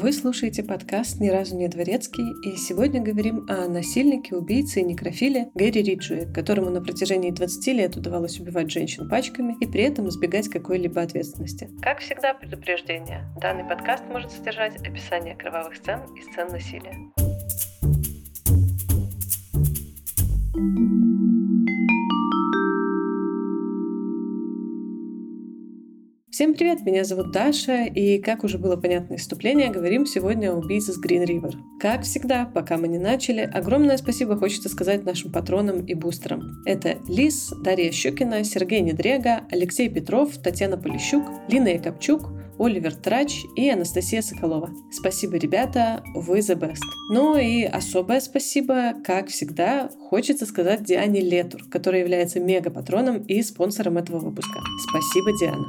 Вы слушаете подкаст «Ни разу не дворецкий», и сегодня говорим о насильнике, убийце и некрофиле Гэри Риджуе, которому на протяжении 20 лет удавалось убивать женщин пачками и при этом избегать какой-либо ответственности. Как всегда, предупреждение. Данный подкаст может содержать описание кровавых сцен и сцен насилия. Всем привет, меня зовут Даша, и, как уже было понятно из вступления, говорим сегодня о убийце с Green River. Как всегда, пока мы не начали, огромное спасибо хочется сказать нашим патронам и бустерам. Это Лис, Дарья Щукина, Сергей Недрега, Алексей Петров, Татьяна Полищук, Лина Якобчук, Оливер Трач и Анастасия Соколова. Спасибо, ребята, вы the best. Ну и особое спасибо, как всегда, хочется сказать Диане Летур, которая является мега-патроном и спонсором этого выпуска. Спасибо, Диана.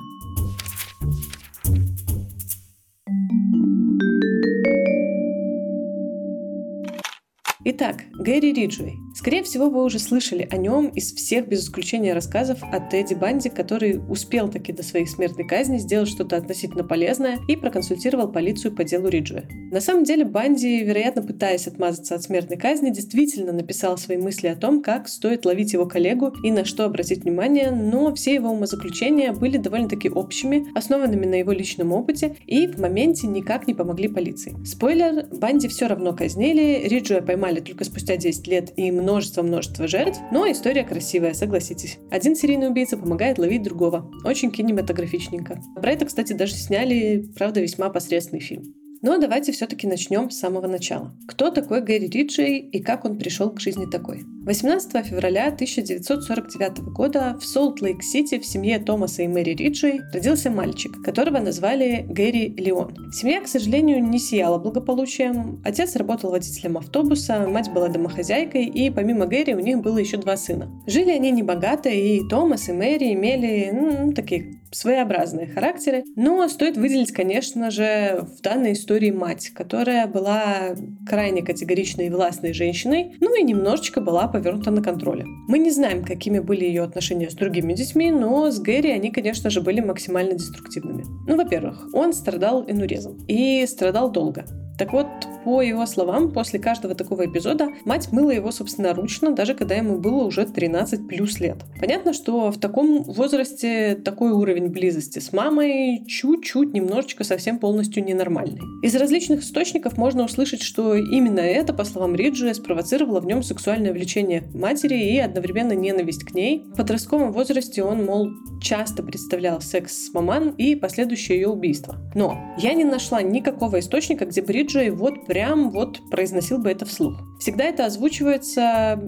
Итак, Гэри Риджуэй. Скорее всего, вы уже слышали о нем из всех, без исключения, рассказов о Тедди Банди, который успел таки до своей смертной казни сделать что-то относительно полезное и проконсультировал полицию по делу Риджуэ. На самом деле, Банди, вероятно, пытаясь отмазаться от смертной казни, действительно написал свои мысли о том, как стоит ловить его коллегу и на что обратить внимание, но все его умозаключения были довольно-таки общими, основанными на его личном опыте и в моменте никак не помогли полиции. Спойлер, Банди все равно казнили, Риджуэ поймали только спустя 10 лет и множество-множество жертв, но история красивая, согласитесь. Один серийный убийца помогает ловить другого. Очень кинематографичненько. Про это, кстати, даже сняли, правда, весьма посредственный фильм. Но давайте все-таки начнем с самого начала. Кто такой Гэри Риджуэй и как он пришел к жизни такой? 18 февраля 1949 года в Солт-Лейк-Сити в семье Томаса и Мэри Риджуэй родился мальчик, которого назвали Гэри Леон. Семья, к сожалению, не сияла благополучием. Отец работал водителем автобуса, мать была домохозяйкой, и помимо Гэри у них было еще два сына. Жили они небогато, и Томас и Мэри имели ну, такие своеобразные характеры. Но стоит выделить, конечно же, в данной истории мать, которая была крайне категоричной и властной женщиной, ну и немножечко была повернута на контроле. Мы не знаем, какими были ее отношения с другими детьми, но с Гэри они, конечно же, были максимально деструктивными. Ну, во-первых, он страдал энурезом и страдал долго. Так вот, по его словам, после каждого такого эпизода мать мыла его собственноручно, даже когда ему было уже 13 плюс лет. Понятно, что в таком возрасте такой уровень близости с мамой чуть-чуть, немножечко совсем полностью ненормальный. Из различных источников можно услышать, что именно это, по словам Риджи, спровоцировало в нем сексуальное влечение к матери и одновременно ненависть к ней. В подростковом возрасте он, мол, часто представлял секс с маман и последующее ее убийство. Но я не нашла никакого источника, где бы Риджи вот прям вот произносил бы это вслух. Всегда это озвучивается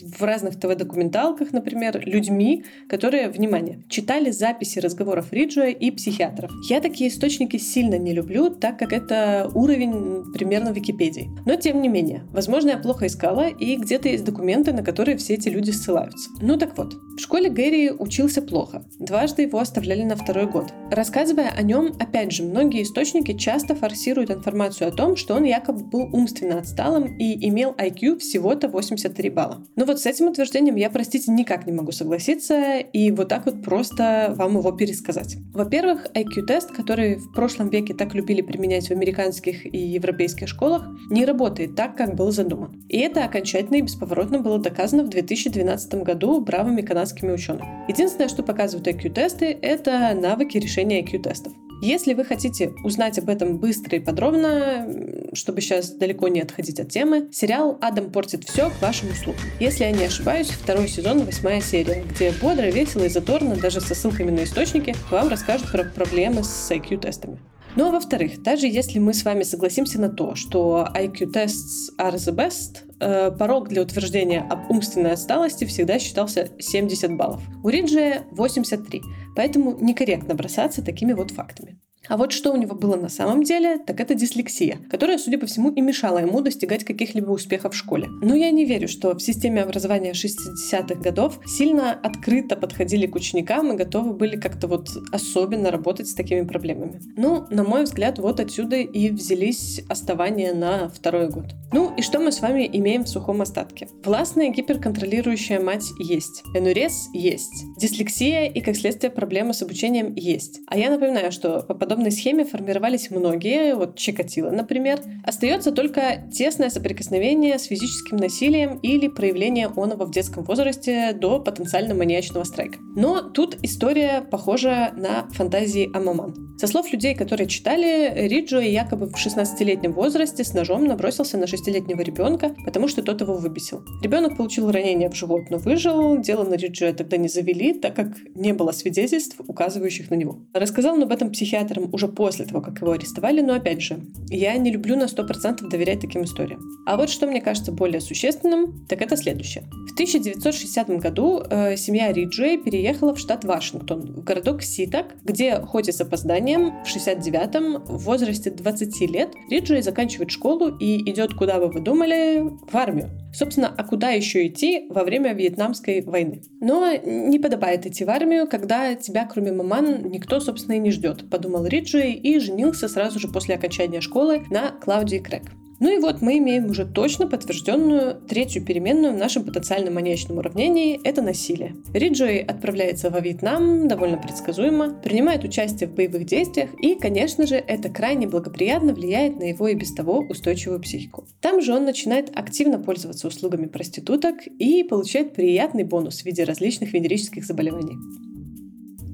в разных ТВ-документалках, например, людьми, которые, внимание, читали записи разговоров Риджуя и психиатров. Я такие источники сильно не люблю, так как это уровень примерно Википедии. Но тем не менее, возможно, я плохо искала, и где-то есть документы, на которые все эти люди ссылаются. Ну так вот, в школе Гэри учился плохо. Дважды его оставляли на второй год. Рассказывая о нем, опять же, многие источники часто форсируют информацию о том, что он якобы был умственно отсталым и имел IQ всего-то 83 балла. Но вот с этим утверждением я, простите, никак не могу согласиться и вот так вот просто вам его пересказать. Во-первых, IQ-тест, который в прошлом веке так любили применять в американских и европейских школах, не работает так, как был задуман. И это окончательно и бесповоротно было доказано в 2012 году бравыми канадскими учеными. Единственное, что показывают IQ-тесты, это навыки решения IQ-тестов. Если вы хотите узнать об этом быстро и подробно, чтобы сейчас далеко не отходить от темы, сериал «Адам портит все» к вашим услугам. Если я не ошибаюсь, второй сезон, восьмая серия, где бодро, весело и заторно, даже со ссылками на источники, вам расскажут про проблемы с IQ-тестами. Ну а во-вторых, даже если мы с вами согласимся на то, что IQ-tests are the best, э, порог для утверждения об умственной отсталости всегда считался 70 баллов. У Риджи 83, поэтому некорректно бросаться такими вот фактами. А вот что у него было на самом деле, так это дислексия, которая, судя по всему, и мешала ему достигать каких-либо успехов в школе. Но я не верю, что в системе образования 60-х годов сильно открыто подходили к ученикам и готовы были как-то вот особенно работать с такими проблемами. Ну, на мой взгляд, вот отсюда и взялись оставания на второй год. Ну и что мы с вами имеем в сухом остатке? Властная гиперконтролирующая мать есть. Энурез есть. Дислексия и, как следствие, проблемы с обучением есть. А я напоминаю, что по подобным подобной схеме формировались многие, вот Чикатило, например. Остается только тесное соприкосновение с физическим насилием или проявление оного в детском возрасте до потенциально маньячного страйка. Но тут история похожа на фантазии Амаман. Со слов людей, которые читали, Риджо якобы в 16-летнем возрасте с ножом набросился на 6-летнего ребенка, потому что тот его выбесил. Ребенок получил ранение в живот, но выжил. Дело на Риджо тогда не завели, так как не было свидетельств, указывающих на него. Рассказал он об этом психиатрам уже после того, как его арестовали, но опять же, я не люблю на 100% доверять таким историям. А вот что мне кажется более существенным, так это следующее. В 1960 году э, семья Риджи переехала в штат Вашингтон, в городок Ситак, где, хоть и с опозданием, в 69-м, в возрасте 20 лет, Риджи заканчивает школу и идет, куда бы вы думали, в армию. Собственно, а куда еще идти во время Вьетнамской войны? Но не подобает идти в армию, когда тебя, кроме маман, никто, собственно, и не ждет, подумал Риджи и женился сразу же после окончания школы на Клаудии Крэк. Ну и вот мы имеем уже точно подтвержденную третью переменную в нашем потенциальном маньячном уравнении – это насилие. Риджой отправляется во Вьетнам, довольно предсказуемо, принимает участие в боевых действиях и, конечно же, это крайне благоприятно влияет на его и без того устойчивую психику. Там же он начинает активно пользоваться услугами проституток и получает приятный бонус в виде различных венерических заболеваний.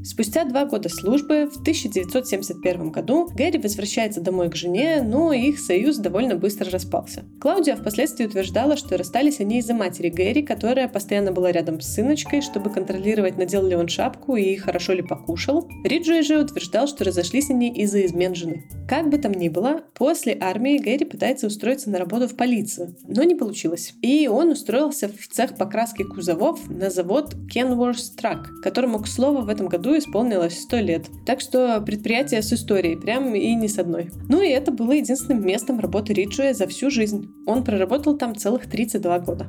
Спустя два года службы, в 1971 году, Гэри возвращается домой к жене, но их союз довольно быстро распался. Клаудия впоследствии утверждала, что расстались они из-за матери Гэри, которая постоянно была рядом с сыночкой, чтобы контролировать, надел ли он шапку и хорошо ли покушал. Риджи же утверждал, что разошлись они из-за измен жены. Как бы там ни было, после армии Гэри пытается устроиться на работу в полицию, но не получилось. И он устроился в цех покраски кузовов на завод Kenworth Truck, которому, к слову, в этом году исполнилось 100 лет. Так что предприятие с историей, прям и не с одной. Ну и это было единственным местом работы Риджуя за всю жизнь. Он проработал там целых 32 года.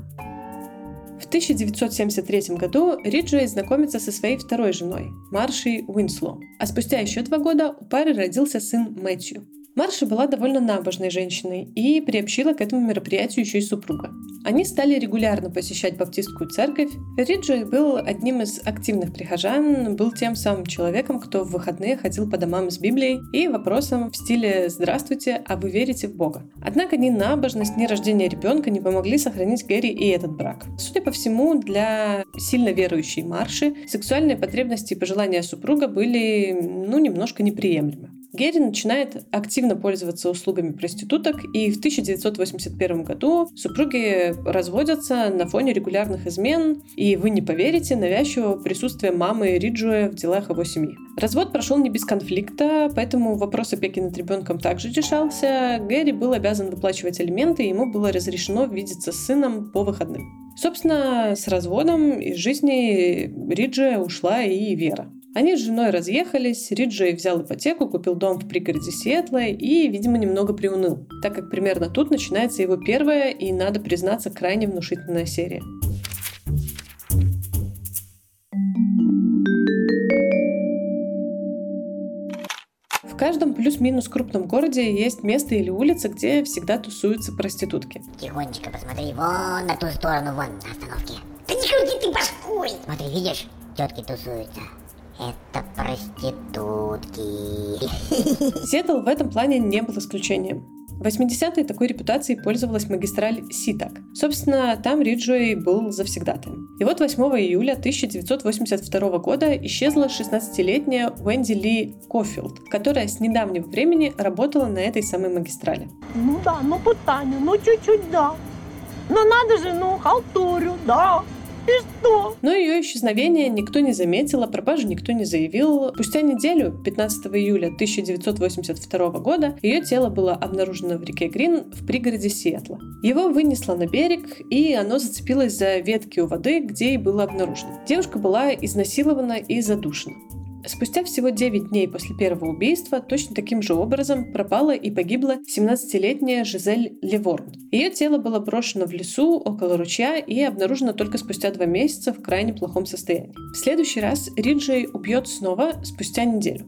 В 1973 году Риджуэй знакомится со своей второй женой, Маршей Уинсло. А спустя еще два года у пары родился сын Мэтью. Марша была довольно набожной женщиной и приобщила к этому мероприятию еще и супруга. Они стали регулярно посещать баптистскую церковь. Риджи был одним из активных прихожан, был тем самым человеком, кто в выходные ходил по домам с Библией и вопросом в стиле «Здравствуйте, а вы верите в Бога?». Однако ни набожность, ни рождение ребенка не помогли сохранить Гэри и этот брак. Судя по всему, для сильно верующей Марши сексуальные потребности и пожелания супруга были, ну, немножко неприемлемы. Герри начинает активно пользоваться услугами проституток, и в 1981 году супруги разводятся на фоне регулярных измен, и вы не поверите, навязчивого присутствия мамы Риджуэ в делах его семьи. Развод прошел не без конфликта, поэтому вопрос опеки над ребенком также решался. Гэри был обязан выплачивать алименты, и ему было разрешено видеться с сыном по выходным. Собственно, с разводом из жизни Риджи ушла и Вера. Они с женой разъехались, Риджей взял ипотеку, купил дом в пригороде Сиэтла и, видимо, немного приуныл, так как примерно тут начинается его первая и, надо признаться, крайне внушительная серия. В каждом плюс-минус крупном городе есть место или улица, где всегда тусуются проститутки. Тихонечко посмотри вон на ту сторону, вон на остановке. Да не крути ты башкой! Смотри, видишь, тетки тусуются. Это проститутки. Сиэтл в этом плане не был исключением. В 80-е такой репутацией пользовалась магистраль Ситак. Собственно, там Риджуэй был завсегдатаем. И вот 8 июля 1982 года исчезла 16-летняя Уэнди Ли Кофилд, которая с недавнего времени работала на этой самой магистрали. Ну да, ну пытание, ну чуть-чуть да. Но надо же, ну, халтурю, да. И что? Но ее исчезновение никто не заметил, а пропажу никто не заявил. Спустя неделю, 15 июля 1982 года, ее тело было обнаружено в реке Грин в пригороде Сиэтла. Его вынесло на берег, и оно зацепилось за ветки у воды, где и было обнаружено. Девушка была изнасилована и задушена. Спустя всего 9 дней после первого убийства точно таким же образом пропала и погибла 17-летняя Жизель Леворн. Ее тело было брошено в лесу около ручья и обнаружено только спустя два месяца в крайне плохом состоянии. В следующий раз Риджей убьет снова спустя неделю.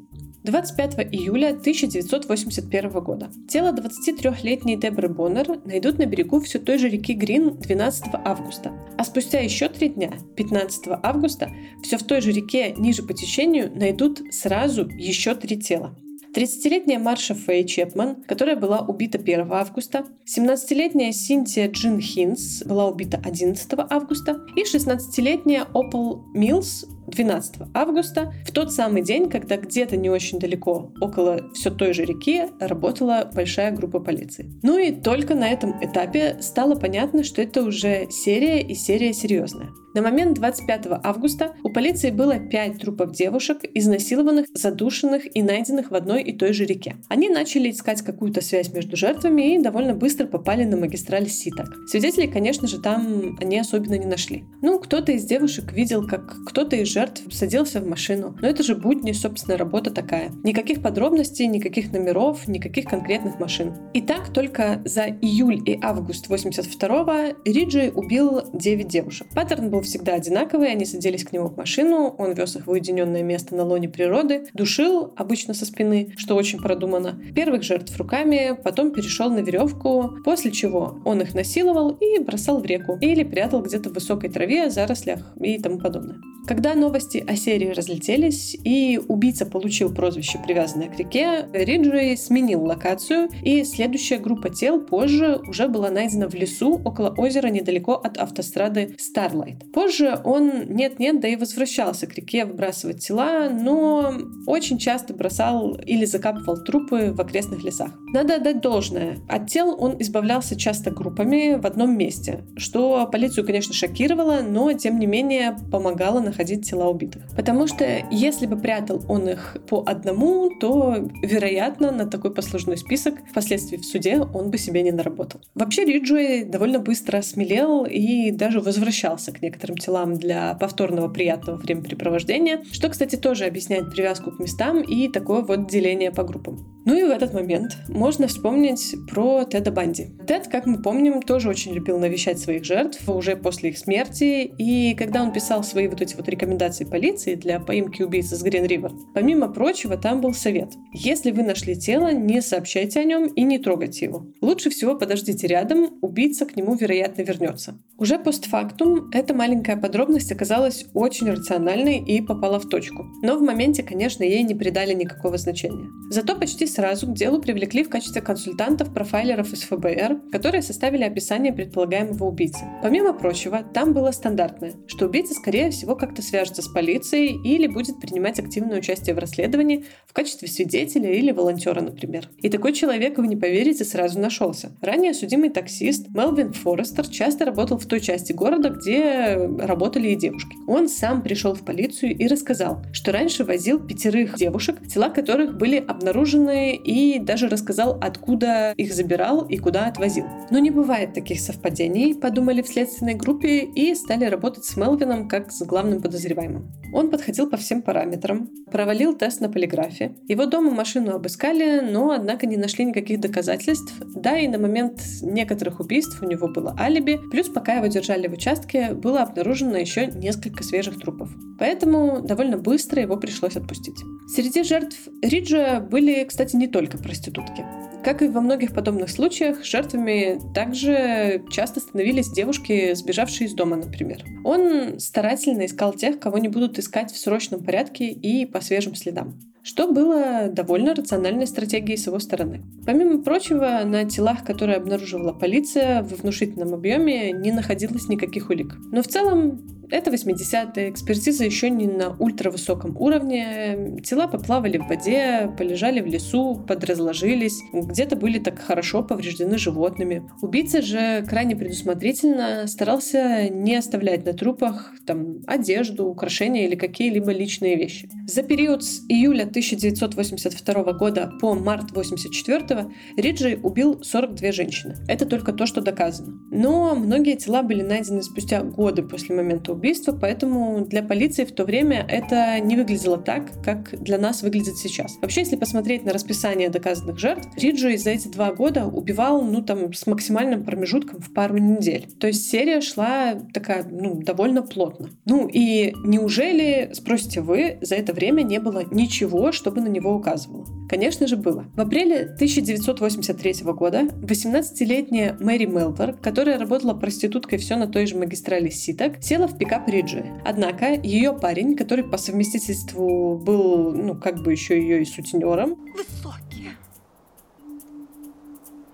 25 июля 1981 года. Тело 23-летней Дебры Боннер найдут на берегу все той же реки Грин 12 августа. А спустя еще три дня, 15 августа, все в той же реке ниже по течению найдут сразу еще три тела. 30-летняя Марша Фэй Чепман, которая была убита 1 августа, 17-летняя Синтия Джин Хинс была убита 11 августа и 16-летняя Опал Милс 12 августа, в тот самый день, когда где-то не очень далеко, около все той же реки, работала большая группа полиции. Ну и только на этом этапе стало понятно, что это уже серия и серия серьезная. На момент 25 августа у полиции было 5 трупов девушек, изнасилованных, задушенных и найденных в одной и той же реке. Они начали искать какую-то связь между жертвами и довольно быстро попали на магистраль Ситак. Свидетелей, конечно же, там они особенно не нашли. Ну, кто-то из девушек видел, как кто-то из жертв садился в машину. Но это же будни, собственно, работа такая. Никаких подробностей, никаких номеров, никаких конкретных машин. И так только за июль и август 82-го Риджи убил 9 девушек. Паттерн был всегда одинаковый, они садились к нему в машину, он вез их в уединенное место на лоне природы, душил, обычно со спины, что очень продумано, первых жертв руками, потом перешел на веревку, после чего он их насиловал и бросал в реку или прятал где-то в высокой траве, зарослях и тому подобное. Когда новости о серии разлетелись и убийца получил прозвище, привязанное к реке, Риджей сменил локацию, и следующая группа тел позже уже была найдена в лесу около озера недалеко от автострады Старлайт. Позже он нет-нет, да и возвращался к реке выбрасывать тела, но очень часто бросал или закапывал трупы в окрестных лесах. Надо отдать должное. От тел он избавлялся часто группами в одном месте, что полицию, конечно, шокировало, но тем не менее помогало находить тела убитых. Потому что если бы прятал он их по одному, то, вероятно, на такой послужной список впоследствии в суде он бы себе не наработал. Вообще Риджуэй довольно быстро смелел и даже возвращался к некоторым телам для повторного приятного времяпрепровождения, что, кстати, тоже объясняет привязку к местам и такое вот деление по группам. Ну и в этот момент можно вспомнить про Теда Банди. Тед, как мы помним, тоже очень любил навещать своих жертв уже после их смерти, и когда он писал свои вот эти вот рекомендации полиции для поимки убийцы с Грин Ривер, помимо прочего, там был совет. Если вы нашли тело, не сообщайте о нем и не трогайте его. Лучше всего подождите рядом, убийца к нему, вероятно, вернется. Уже постфактум эта маленькая подробность оказалась очень рациональной и попала в точку. Но в моменте, конечно, ей не придали никакого значения. Зато почти сразу к делу привлекли в качестве консультантов-профайлеров из ФБР, которые составили описание предполагаемого убийцы. Помимо прочего, там было стандартное, что убийца, скорее всего, как-то свяжется с полицией или будет принимать активное участие в расследовании в качестве свидетеля или волонтера, например. И такой человек, вы не поверите, сразу нашелся. Ранее судимый таксист Мелвин Форестер часто работал в той части города, где работали и девушки. Он сам пришел в полицию и рассказал, что раньше возил пятерых девушек, тела которых были обнаружены, и даже рассказал, откуда их забирал и куда отвозил. Но не бывает таких совпадений, подумали в следственной группе и стали работать с Мелвином как с главным подозреваемым. Он подходил по всем параметрам, провалил тест на полиграфе. Его дом машину обыскали, но, однако, не нашли никаких доказательств. Да, и на момент некоторых убийств у него было алиби. Плюс, пока его держали в участке, было обнаружено еще несколько свежих трупов. Поэтому довольно быстро его пришлось отпустить. Среди жертв Риджа были, кстати, не только проститутки. Как и во многих подобных случаях, жертвами также часто становились девушки, сбежавшие из дома, например. Он старательно искал тех, кого не будут искать в срочном порядке и по свежим следам что было довольно рациональной стратегией с его стороны. Помимо прочего, на телах, которые обнаруживала полиция, в внушительном объеме не находилось никаких улик. Но в целом это 80-е, экспертиза еще не на ультравысоком уровне. Тела поплавали в воде, полежали в лесу, подразложились, где-то были так хорошо повреждены животными. Убийца же крайне предусмотрительно старался не оставлять на трупах там, одежду, украшения или какие-либо личные вещи. За период с июля 1982 года по март 1984 Риджи убил 42 женщины. Это только то, что доказано. Но многие тела были найдены спустя годы после момента убийства, поэтому для полиции в то время это не выглядело так, как для нас выглядит сейчас. Вообще, если посмотреть на расписание доказанных жертв, Риджи за эти два года убивал, ну, там, с максимальным промежутком в пару недель. То есть серия шла такая, ну, довольно плотно. Ну, и неужели, спросите вы, за это время не было ничего, чтобы на него указывало? Конечно же, было. В апреле 1983 года 18-летняя Мэри Мелвер, которая работала проституткой все на той же магистрали Ситок, села в пикап пикап Риджи. Однако ее парень, который по совместительству был, ну, как бы еще ее и сутенером, Высокие.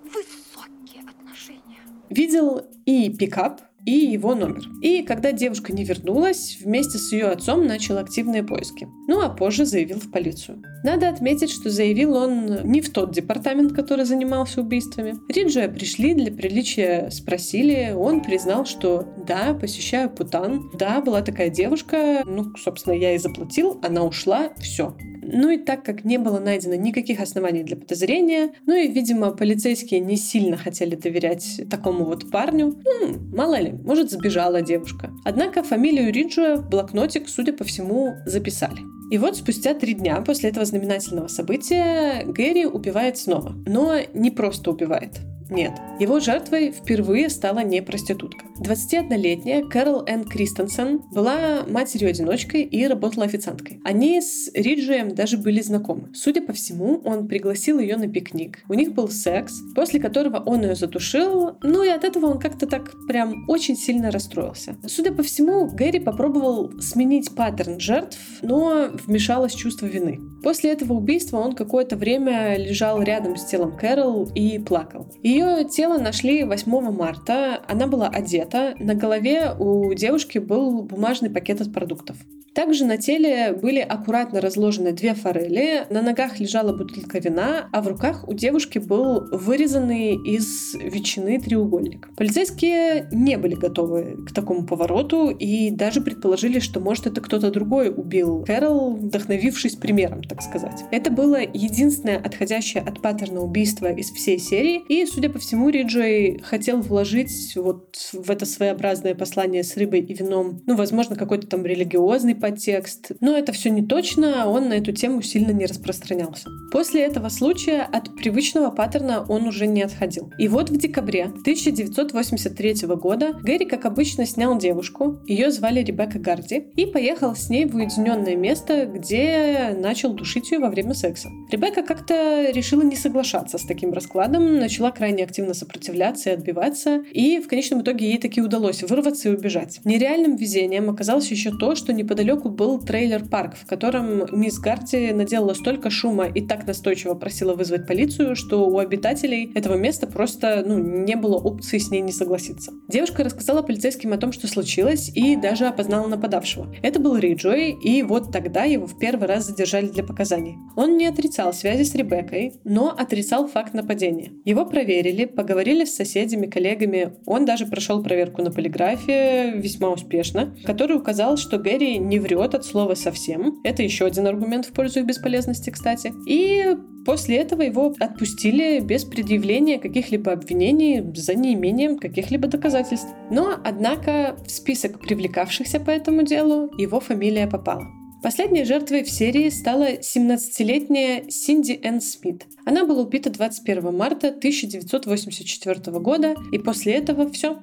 Высокие отношения. видел и пикап, и его номер. И когда девушка не вернулась, вместе с ее отцом начал активные поиски. Ну а позже заявил в полицию. Надо отметить, что заявил он не в тот департамент, который занимался убийствами. Риджия пришли для приличия, спросили, он признал, что да, посещаю Путан, да, была такая девушка, ну, собственно, я и заплатил, она ушла, все. Ну и так как не было найдено никаких оснований для подозрения, ну и, видимо, полицейские не сильно хотели доверять такому вот парню, ну, мало ли, может, сбежала девушка. Однако фамилию Риджуя в блокнотик, судя по всему, записали. И вот спустя три дня после этого знаменательного события Гэри убивает снова. Но не просто убивает. Нет, его жертвой впервые стала не проститутка. 21-летняя Кэрол Энн Кристенсен была матерью-одиночкой и работала официанткой. Они с Риджием даже были знакомы. Судя по всему, он пригласил ее на пикник. У них был секс, после которого он ее затушил, ну и от этого он как-то так прям очень сильно расстроился. Судя по всему, Гэри попробовал сменить паттерн жертв, но вмешалось чувство вины. После этого убийства он какое-то время лежал рядом с телом Кэрол и плакал. Ее тело нашли 8 марта, она была одета, на голове у девушки был бумажный пакет от продуктов. Также на теле были аккуратно разложены две форели, на ногах лежала бутылка вина, а в руках у девушки был вырезанный из ветчины треугольник. Полицейские не были готовы к такому повороту и даже предположили, что может это кто-то другой убил Кэрол, вдохновившись примером, так сказать. Это было единственное отходящее от паттерна убийства из всей серии, и, судя по всему, Риджей хотел вложить вот в это своеобразное послание с рыбой и вином, ну, возможно, какой-то там религиозный подтекст. Но это все не точно, он на эту тему сильно не распространялся. После этого случая от привычного паттерна он уже не отходил. И вот в декабре 1983 года Гэри, как обычно, снял девушку, ее звали Ребекка Гарди, и поехал с ней в уединенное место, где начал душить ее во время секса. Ребекка как-то решила не соглашаться с таким раскладом, начала крайне активно сопротивляться и отбиваться, и в конечном итоге ей таки удалось вырваться и убежать. Нереальным везением оказалось еще то, что неподалеку был трейлер-парк, в котором мисс Гарди наделала столько шума и так настойчиво просила вызвать полицию, что у обитателей этого места просто ну, не было опции с ней не согласиться. Девушка рассказала полицейским о том, что случилось, и даже опознала нападавшего. Это был Риджой, и вот тогда его в первый раз задержали для показаний. Он не отрицал связи с Ребеккой, но отрицал факт нападения. Его проверили, поговорили с соседями, коллегами. Он даже прошел проверку на полиграфе весьма успешно, который указал, что Гэри не врет от слова совсем. Это еще один аргумент в пользу их бесполезности, кстати. И После этого его отпустили без предъявления каких-либо обвинений за неимением каких-либо доказательств. Но, однако, в список привлекавшихся по этому делу его фамилия попала. Последней жертвой в серии стала 17-летняя Синди Энн Смит. Она была убита 21 марта 1984 года, и после этого все.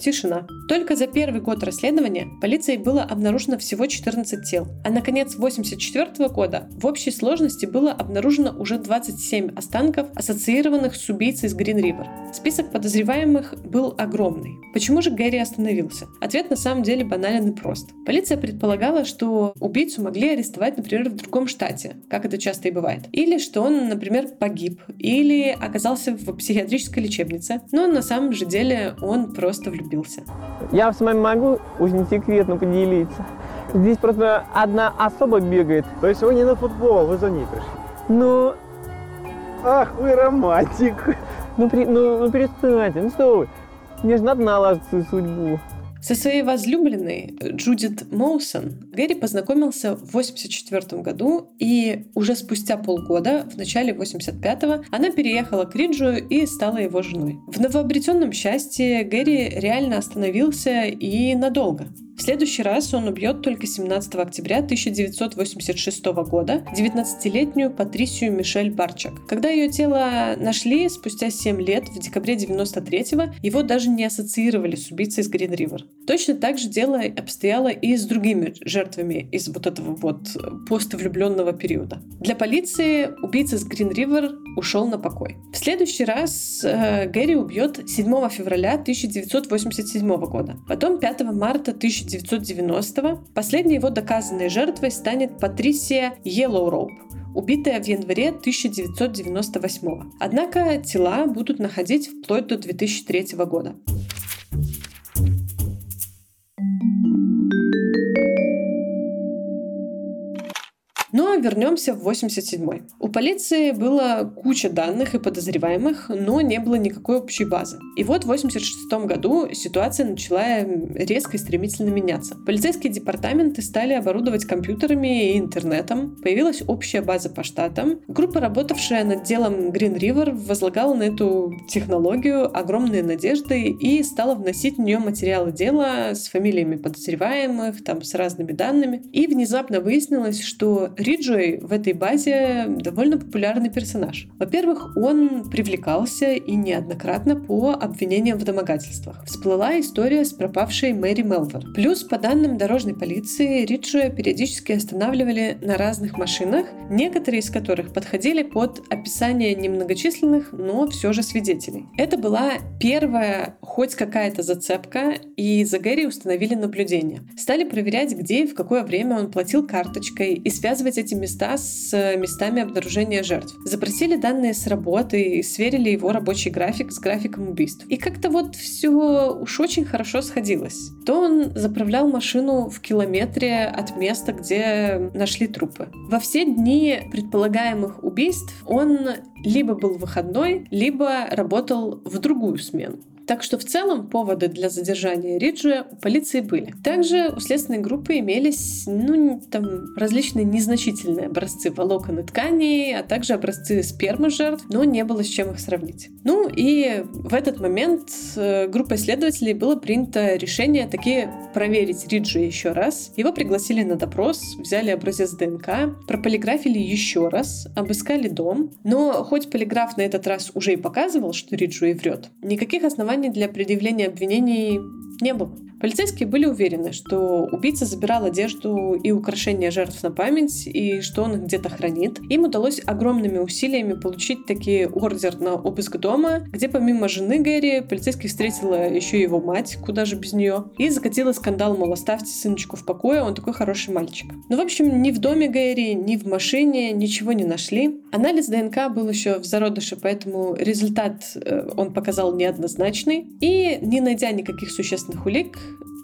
Тишина. Только за первый год расследования полицией было обнаружено всего 14 тел, а на конец 1984 года в общей сложности было обнаружено уже 27 останков, ассоциированных с убийцей из Грин-Ривер. Список подозреваемых был огромный. Почему же Гэри остановился? Ответ на самом деле банален и прост. Полиция предполагала, что убийцу могли арестовать, например, в другом штате, как это часто и бывает. Или что он, например, погиб, или оказался в психиатрической лечебнице, но на самом же деле он просто влюбился влюбился. Я с вами могу очень секретно поделиться. Здесь просто одна особа бегает. То есть вы не на футбол, вы за ней пришли? Ну, Ах, вы романтик. Ну, при, ну, ну перестаньте, ну что вы. Мне же надо налаживать свою судьбу. Со своей возлюбленной Джудит Моусон Гэри познакомился в 1984 году, и уже спустя полгода, в начале 85-го, она переехала к Риджу и стала его женой. В новообретенном счастье Гэри реально остановился и надолго. В следующий раз он убьет только 17 октября 1986 года 19-летнюю Патрисию Мишель Барчак. Когда ее тело нашли спустя 7 лет, в декабре 93-го, его даже не ассоциировали с убийцей из Грин Ривер. Точно так же дело обстояло и с другими жертвами из вот этого вот поствлюбленного периода. Для полиции убийца с Грин Ривер ушел на покой. В следующий раз э, Гэри убьет 7 февраля 1987 года, потом 5 марта 1990. Последней его доказанной жертвой станет Патрисия Йеллоуроуп, убитая в январе 1998. Однако тела будут находить вплоть до 2003 года. Вернемся в 87-й. У полиции было куча данных и подозреваемых, но не было никакой общей базы. И вот в 86 году ситуация начала резко и стремительно меняться. Полицейские департаменты стали оборудовать компьютерами и интернетом. Появилась общая база по штатам. Группа, работавшая над делом Green River, возлагала на эту технологию огромные надежды и стала вносить в нее материалы дела с фамилиями подозреваемых, там, с разными данными. И внезапно выяснилось, что Риджуэй в этой базе довольно популярный персонаж. Во-первых, он привлекался и неоднократно по обвинениям в домогательствах. Всплыла история с пропавшей Мэри Мелвер. Плюс, по данным дорожной полиции, Риджуэя периодически останавливали на разных машинах, некоторые из которых подходили под описание немногочисленных, но все же свидетелей. Это была первая хоть какая-то зацепка, и за Гэри установили наблюдение. Стали проверять, где и в какое время он платил карточкой и связывать эти места с э, местами обнаружения жертв. Запросили данные с работы и сверили его рабочий график с графиком убийств. И как-то вот все уж очень хорошо сходилось. То он заправлял машину в километре от места, где нашли трупы. Во все дни предполагаемых убийств он либо был выходной, либо работал в другую смену. Так что в целом поводы для задержания Риджи у полиции были. Также у следственной группы имелись ну, там, различные незначительные образцы волокон и тканей, а также образцы спермы жертв, но не было с чем их сравнить. Ну и в этот момент э, группой следователей было принято решение таки проверить Риджи еще раз. Его пригласили на допрос, взяли образец ДНК, прополиграфили еще раз, обыскали дом. Но хоть полиграф на этот раз уже и показывал, что Риджи и врет, никаких оснований оснований для предъявления обвинений не было. Полицейские были уверены, что убийца забирал одежду и украшения жертв на память, и что он их где-то хранит. Им удалось огромными усилиями получить таки ордер на обыск дома, где помимо жены Гэри полицейский встретила еще его мать, куда же без нее, и закатила скандал, мол, оставьте сыночку в покое, он такой хороший мальчик. Ну, в общем, ни в доме Гэри, ни в машине ничего не нашли. Анализ ДНК был еще в зародыше, поэтому результат э, он показал неоднозначный. И не найдя никаких существенных улик,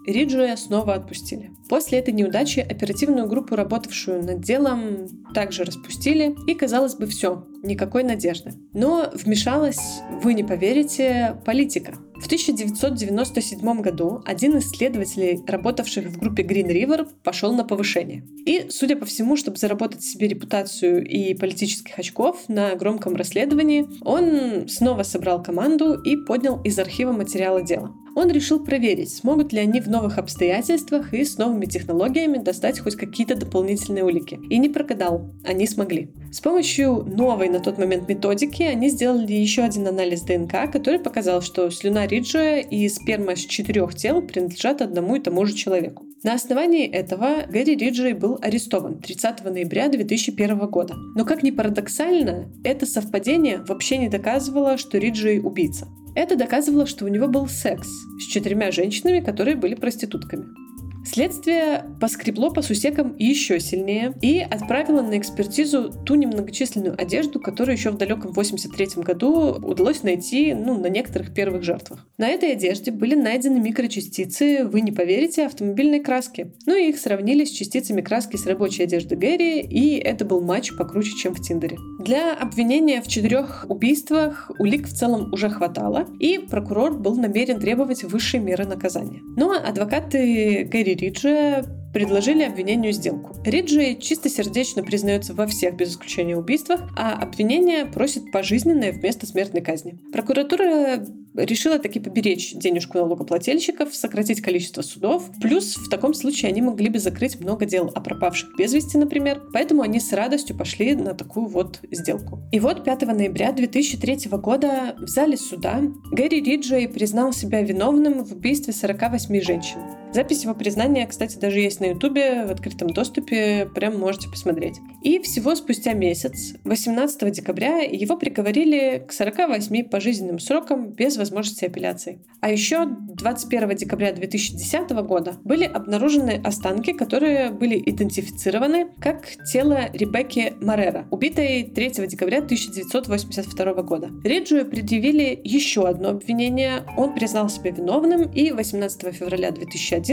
Риджуя снова отпустили. После этой неудачи оперативную группу, работавшую над делом, также распустили, и, казалось бы, все, никакой надежды. Но вмешалась, вы не поверите, политика. В 1997 году один из следователей, работавших в группе Green River, пошел на повышение. И, судя по всему, чтобы заработать себе репутацию и политических очков на громком расследовании, он снова собрал команду и поднял из архива материалы дела. Он решил проверить, смогут ли они в новых обстоятельствах и с новыми технологиями достать хоть какие-то дополнительные улики. И не прогадал, они смогли. С помощью новой на тот момент методики они сделали еще один анализ ДНК, который показал, что слюна Риджуя и сперма с четырех тел принадлежат одному и тому же человеку. На основании этого Гэри Риджей был арестован 30 ноября 2001 года. Но как ни парадоксально, это совпадение вообще не доказывало, что Риджей убийца. Это доказывало, что у него был секс с четырьмя женщинами, которые были проститутками. Следствие поскребло по сусекам еще сильнее и отправило на экспертизу ту немногочисленную одежду, которую еще в далеком 83 году удалось найти ну, на некоторых первых жертвах. На этой одежде были найдены микрочастицы, вы не поверите, автомобильной краски. Ну и их сравнили с частицами краски с рабочей одежды Гэри, и это был матч покруче, чем в Тиндере. Для обвинения в четырех убийствах улик в целом уже хватало, и прокурор был намерен требовать высшей меры наказания. Но адвокаты Гэри Риджи предложили обвинению сделку. Риджи чистосердечно признается во всех без исключения убийствах, а обвинение просит пожизненное вместо смертной казни. Прокуратура решила таки поберечь денежку налогоплательщиков, сократить количество судов. Плюс в таком случае они могли бы закрыть много дел о пропавших без вести, например. Поэтому они с радостью пошли на такую вот сделку. И вот 5 ноября 2003 года в зале суда Гэри Риджей признал себя виновным в убийстве 48 женщин. Запись его признания, кстати, даже есть на Ютубе в открытом доступе, прям можете посмотреть. И всего спустя месяц, 18 декабря, его приговорили к 48 пожизненным срокам без возможности апелляции. А еще 21 декабря 2010 года были обнаружены останки, которые были идентифицированы как тело Ребекки Морера, убитой 3 декабря 1982 года. Риджу предъявили еще одно обвинение. Он признал себя виновным и 18 февраля 2011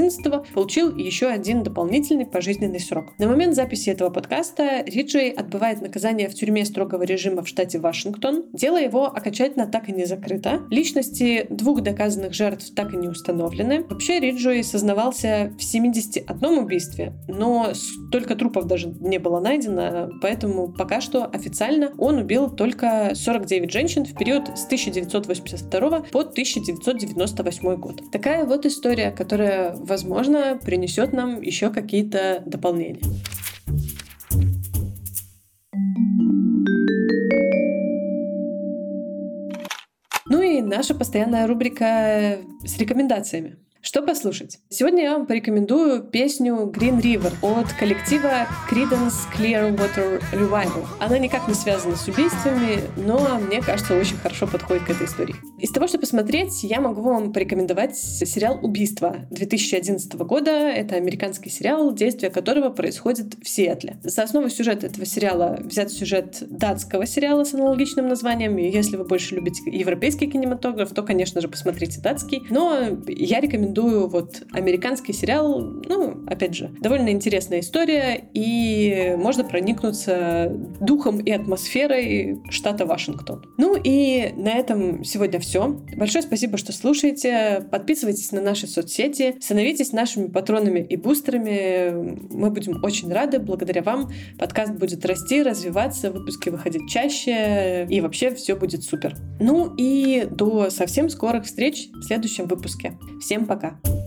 получил еще один дополнительный пожизненный срок. На момент записи этого подкаста Риджей отбывает наказание в тюрьме строгого режима в штате Вашингтон. Дело его окончательно так и не закрыто. Личности двух доказанных жертв так и не установлены. Вообще Риджей сознавался в 71 убийстве, но столько трупов даже не было найдено, поэтому пока что официально он убил только 49 женщин в период с 1982 по 1998 год. Такая вот история, которая, возможно, принесет нам еще какие-то дополнения. Ну и наша постоянная рубрика с рекомендациями. Что послушать? Сегодня я вам порекомендую песню Green River от коллектива Creedence Clearwater Revival. Она никак не связана с убийствами, но мне кажется, очень хорошо подходит к этой истории. Из того, что посмотреть, я могу вам порекомендовать сериал «Убийство» 2011 года. Это американский сериал, действие которого происходит в Сиэтле. За основу сюжета этого сериала взят сюжет датского сериала с аналогичным названием. Если вы больше любите европейский кинематограф, то, конечно же, посмотрите датский. Но я рекомендую рекомендую вот американский сериал. Ну, опять же, довольно интересная история, и можно проникнуться духом и атмосферой штата Вашингтон. Ну и на этом сегодня все. Большое спасибо, что слушаете. Подписывайтесь на наши соцсети, становитесь нашими патронами и бустерами. Мы будем очень рады. Благодаря вам подкаст будет расти, развиваться, выпуски выходить чаще, и вообще все будет супер. Ну и до совсем скорых встреч в следующем выпуске. Всем пока! Пока.